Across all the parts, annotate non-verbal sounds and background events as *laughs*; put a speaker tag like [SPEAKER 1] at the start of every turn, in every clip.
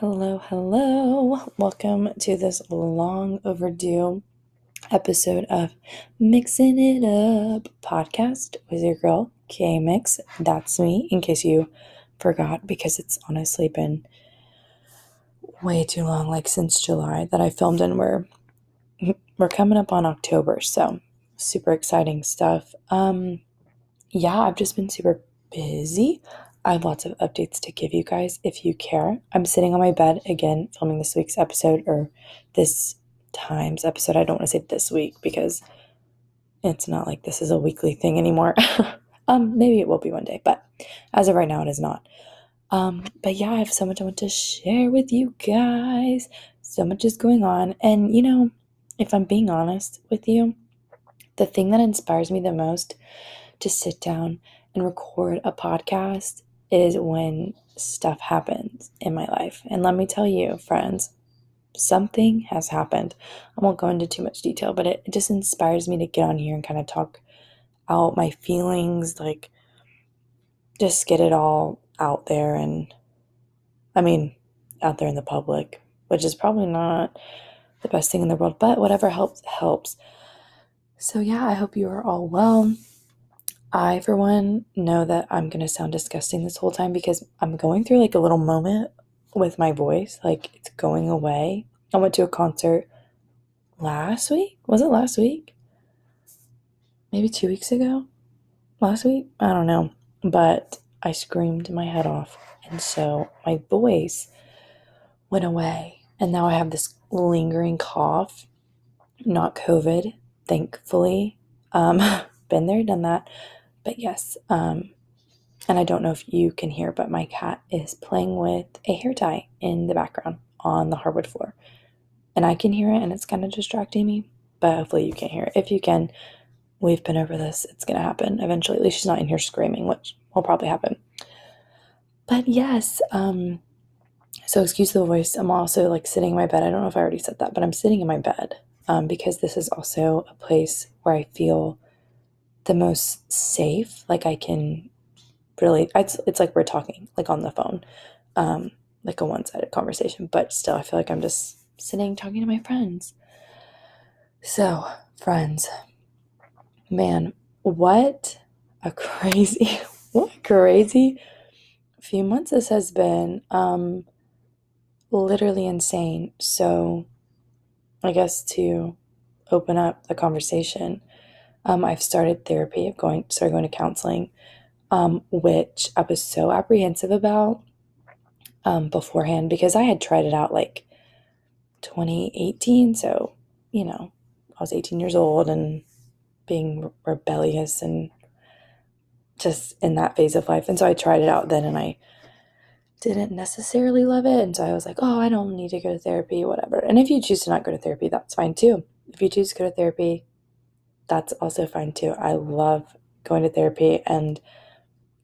[SPEAKER 1] Hello, hello. Welcome to this long overdue episode of Mixing It Up podcast with your girl, K Mix. That's me, in case you forgot, because it's honestly been way too long, like since July that I filmed, and we're we're coming up on October, so super exciting stuff. Um, yeah, I've just been super busy. I have lots of updates to give you guys if you care. I'm sitting on my bed again, filming this week's episode or this time's episode. I don't want to say this week because it's not like this is a weekly thing anymore. *laughs* um, maybe it will be one day, but as of right now, it is not. Um, but yeah, I have so much I want to share with you guys. So much is going on. And you know, if I'm being honest with you, the thing that inspires me the most to sit down and record a podcast is when stuff happens in my life. And let me tell you, friends, something has happened. I won't go into too much detail, but it, just inspires me to get on here and kind of talk out my feelings, like just get it all out there and I mean, out there in the public, which is probably not the best thing in the world, but whatever helps helps. So yeah, I hope you are all well. I, for one, know that I'm going to sound disgusting this whole time because I'm going through like a little moment with my voice. Like it's going away. I went to a concert last week. Was it last week? Maybe two weeks ago? Last week? I don't know. But I screamed my head off. And so my voice went away. And now I have this lingering cough. Not COVID, thankfully. Um, *laughs* been there, done that. But yes, um, and I don't know if you can hear, but my cat is playing with a hair tie in the background on the hardwood floor. And I can hear it and it's kind of distracting me, but hopefully you can't hear it. If you can, we've been over this. It's going to happen eventually. At least she's not in here screaming, which will probably happen. But yes, um, so excuse the voice. I'm also like sitting in my bed. I don't know if I already said that, but I'm sitting in my bed um, because this is also a place where I feel the most safe. Like I can really, it's, it's like we're talking like on the phone, um, like a one sided conversation, but still, I feel like I'm just sitting talking to my friends. So, friends, man, what a *laughs* crazy, what a crazy few months this has been. Um, literally insane. So, I guess to open up the conversation, um, I've started therapy. I've going started going to counseling, um, which I was so apprehensive about um, beforehand because I had tried it out like 2018. So you know, I was 18 years old and being rebellious and just in that phase of life. And so I tried it out then, and I didn't necessarily love it. And so I was like, oh, I don't need to go to therapy, whatever. And if you choose to not go to therapy, that's fine too. If you choose to go to therapy, that's also fine too. I love going to therapy and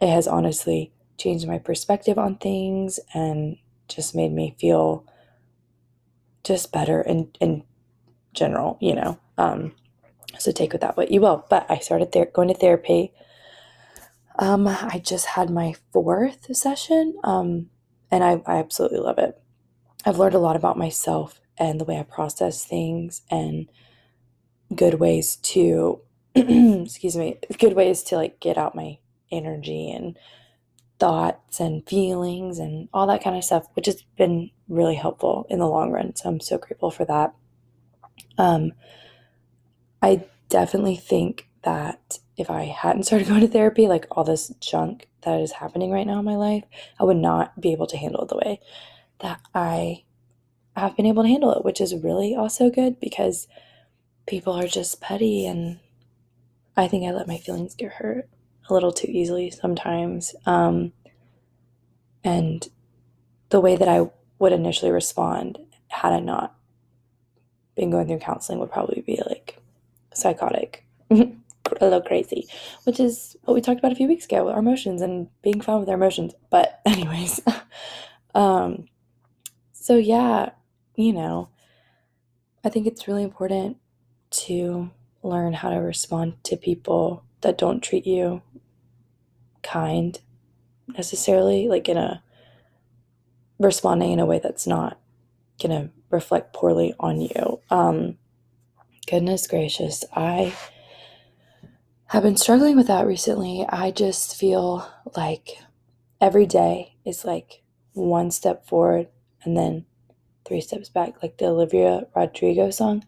[SPEAKER 1] it has honestly changed my perspective on things and just made me feel just better in in general, you know. Um, so take with that what you will. But I started there going to therapy. Um, I just had my fourth session, um, and I, I absolutely love it. I've learned a lot about myself and the way I process things and good ways to *clears throat* excuse me good ways to like get out my energy and thoughts and feelings and all that kind of stuff which has been really helpful in the long run so i'm so grateful for that. Um i definitely think that if i hadn't *laughs* started going to therapy like all this junk that is happening right now in my life i would not be able to handle it the way that i have been able to handle it which is really also good because people are just petty and I think I let my feelings get hurt a little too easily sometimes. Um, and the way that I would initially respond had I not been going through counseling would probably be like psychotic, *laughs* a little crazy, which is what we talked about a few weeks ago with our emotions and being fine with our emotions. But, *laughs* anyways, um, so yeah, you know, I think it's really important to learn how to respond to people that don't treat you kind necessarily, like in a responding in a way that's not to reflect poorly on you. Um, goodness gracious, I have been struggling with that recently. I just feel like every day is like one step forward and then three steps back, like the Olivia Rodrigo song.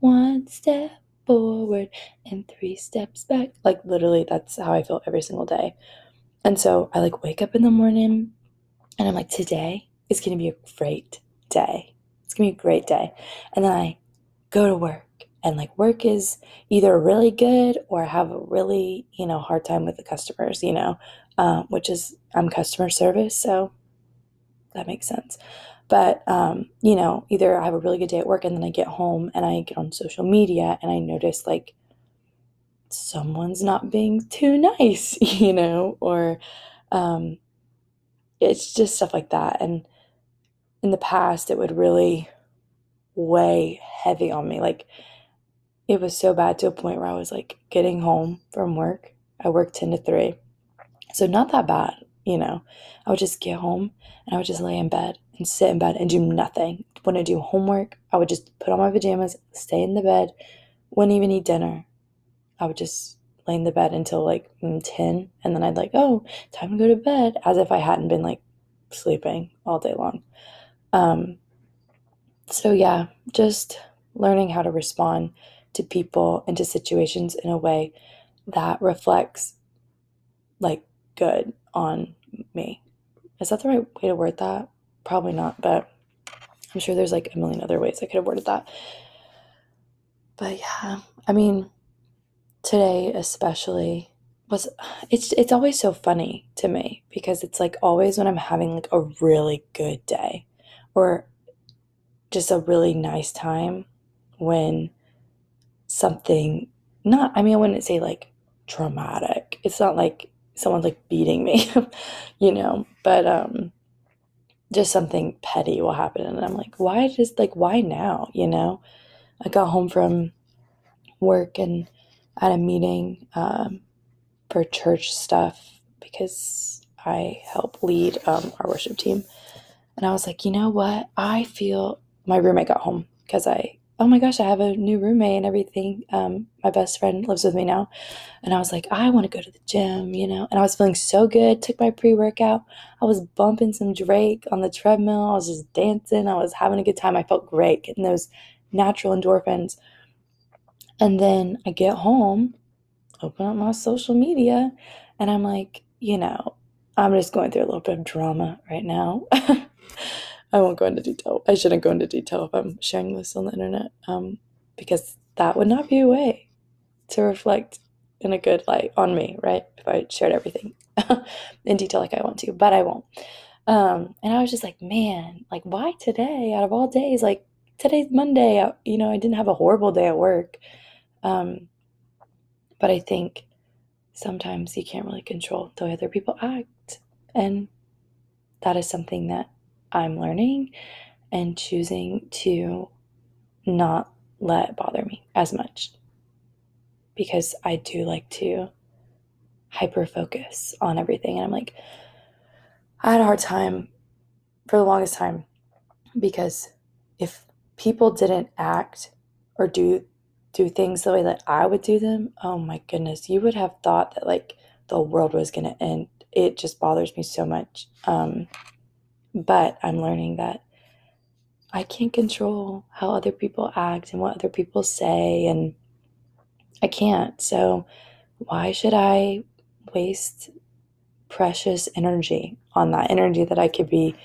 [SPEAKER 1] One step forward and three steps back. Like literally, that's how I feel every single day. And so I like wake up in the morning and I'm like, today is going to be a great day. It's going to be a great day. And then I go to work and like work is either really good or I have a really, you know, hard time with the customers, you know, uh, which is I'm customer service. So that makes sense. But, um, you know, either I have a really good day at work and then I get home and I get on social media and I notice like someone's not being too *laughs* nice, you know, or um, it's just stuff like that. And in the past, it would really weigh heavy on me. Like, it was so bad to a point where I was like getting home from work. I worked 10 to 3. So, not that bad, you know. I would just get home and I would just lay in bed and sit in bed and do nothing. When I do homework, I would just put on my pajamas, stay in the bed, wouldn't even eat dinner. I would just lay in the bed until like mm, 10 and then I'd like, oh, time to go to bed as if I hadn't been like sleeping all day long. Um, so yeah, just learning how to respond to people and to situations in a way that reflects like good on me. Is that the right way to word that? Probably not, but I'm sure there's like a million other ways I could have worded that. But yeah, I mean, today especially was it's it's always so funny to me because it's like always when I'm having like a really good day or just a really nice time when something not I mean I wouldn't say like traumatic. It's not like someone's like beating me, *laughs* you know, but um just something petty will happen and I'm like, why just like why now, you know? I got home from work and at a meeting um, for church stuff because I help lead um, our worship team. And I was like, you know what? I feel my roommate got home because I, oh my gosh, I have a new roommate and everything. Um, my best friend lives with me now. And I was like, I want to go to the gym, you know? And I was feeling so good. Took my pre workout. I was bumping some Drake on the treadmill. I was just dancing. I was having a good time. I felt great getting those natural endorphins. And then I get home, open up my social media, and I'm like, you know, I'm just going through a little bit of drama right now. *laughs* I won't go into detail. I shouldn't go into detail if I'm sharing this on the internet, um, because that would not be a way to reflect in a good light on me, right? If I shared everything *laughs* in detail like I want to, but I won't. Um, and I was just like, man, like, why today out of all days? Like, today's Monday. I, you know, I didn't have a horrible day at work. Um, but I think sometimes you can't really control the way other people act. And that is something that I'm learning and choosing to not let bother me as much. Because I do like to hyper focus on everything. And I'm like, I had a hard time for the longest time because if people didn't act or do do things the way that I would do them, oh my goodness, you would have thought that like the world was to end. It just bothers me so much. Um, but I'm learning that I can't control how other people act and what other people say, and I can't. So, why should I waste precious energy on that energy that I could be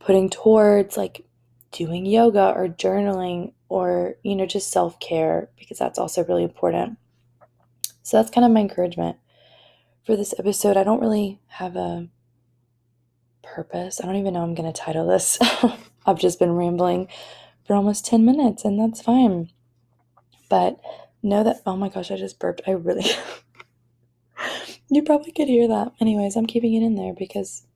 [SPEAKER 1] putting towards like doing yoga or journaling or, you know, just self care, because that's also really important. So that's kind of my encouragement for this episode. I don't really have a purpose. I don't even know I'm going to title this. *laughs* I've just been rambling for almost 10 minutes, and that's fine. But know that, oh my gosh, I just burped. I really, *laughs* you probably could hear that. Anyways, I'm keeping it in there because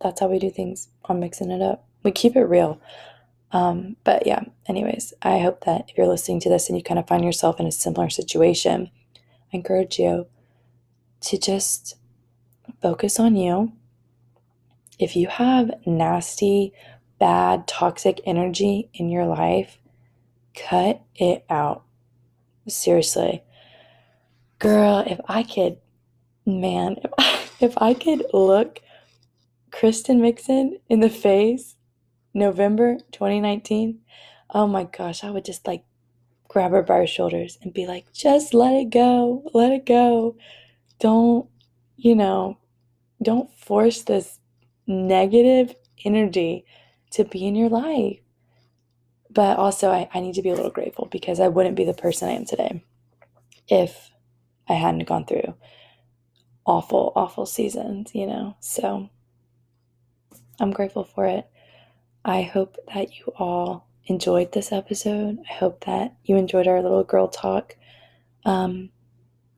[SPEAKER 1] that's how we do things on mixing it up. We keep it real. Um, but yeah, anyways, I hope that if you're listening to this and you kind of find yourself in a similar situation, I encourage you to just focus on you if you have nasty, bad, toxic energy in your life, cut it out. Seriously. Girl, if I could, man, if I, *laughs* if I could look Kristen Mixon in the face November 2019, oh my gosh, I would just like grab her by her shoulders and be like, just let it go, let it go. Don't, you know, don't force this negative energy to be in your life. But also, I, I need to be a little grateful because I wouldn't be the person I am today if I hadn't gone through awful, awful seasons, you know? So I'm grateful for it. I hope that you all enjoyed this episode. I hope that you enjoyed our little girl talk. Um,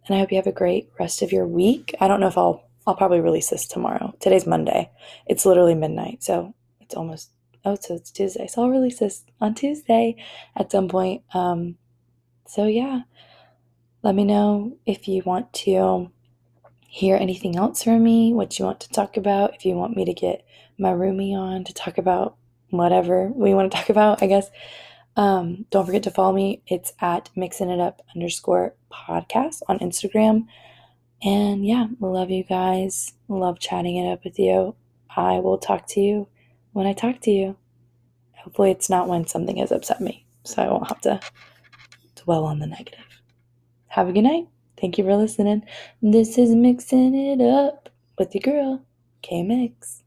[SPEAKER 1] and I hope you have a great rest of your week. I don't know if I'll I'll probably release this tomorrow. Today's Monday. It's literally midnight, so it's almost oh, so it's Tuesday. So I'll release this on Tuesday at some point. Um, so yeah, let me know if you want to hear anything else from me, what you want to talk about, if you want me to get my roomie on to talk about whatever we want to talk about, I guess. Um, don't forget to follow me. It's at mixing it up underscore podcast on Instagram. And yeah, love you guys. Love chatting it up with you. I will talk to you when I talk to you. Hopefully, it's not when something has upset me, so I won't have to dwell on the negative. Have a good night. Thank you for listening. This is Mixing It Up with your girl, K Mix.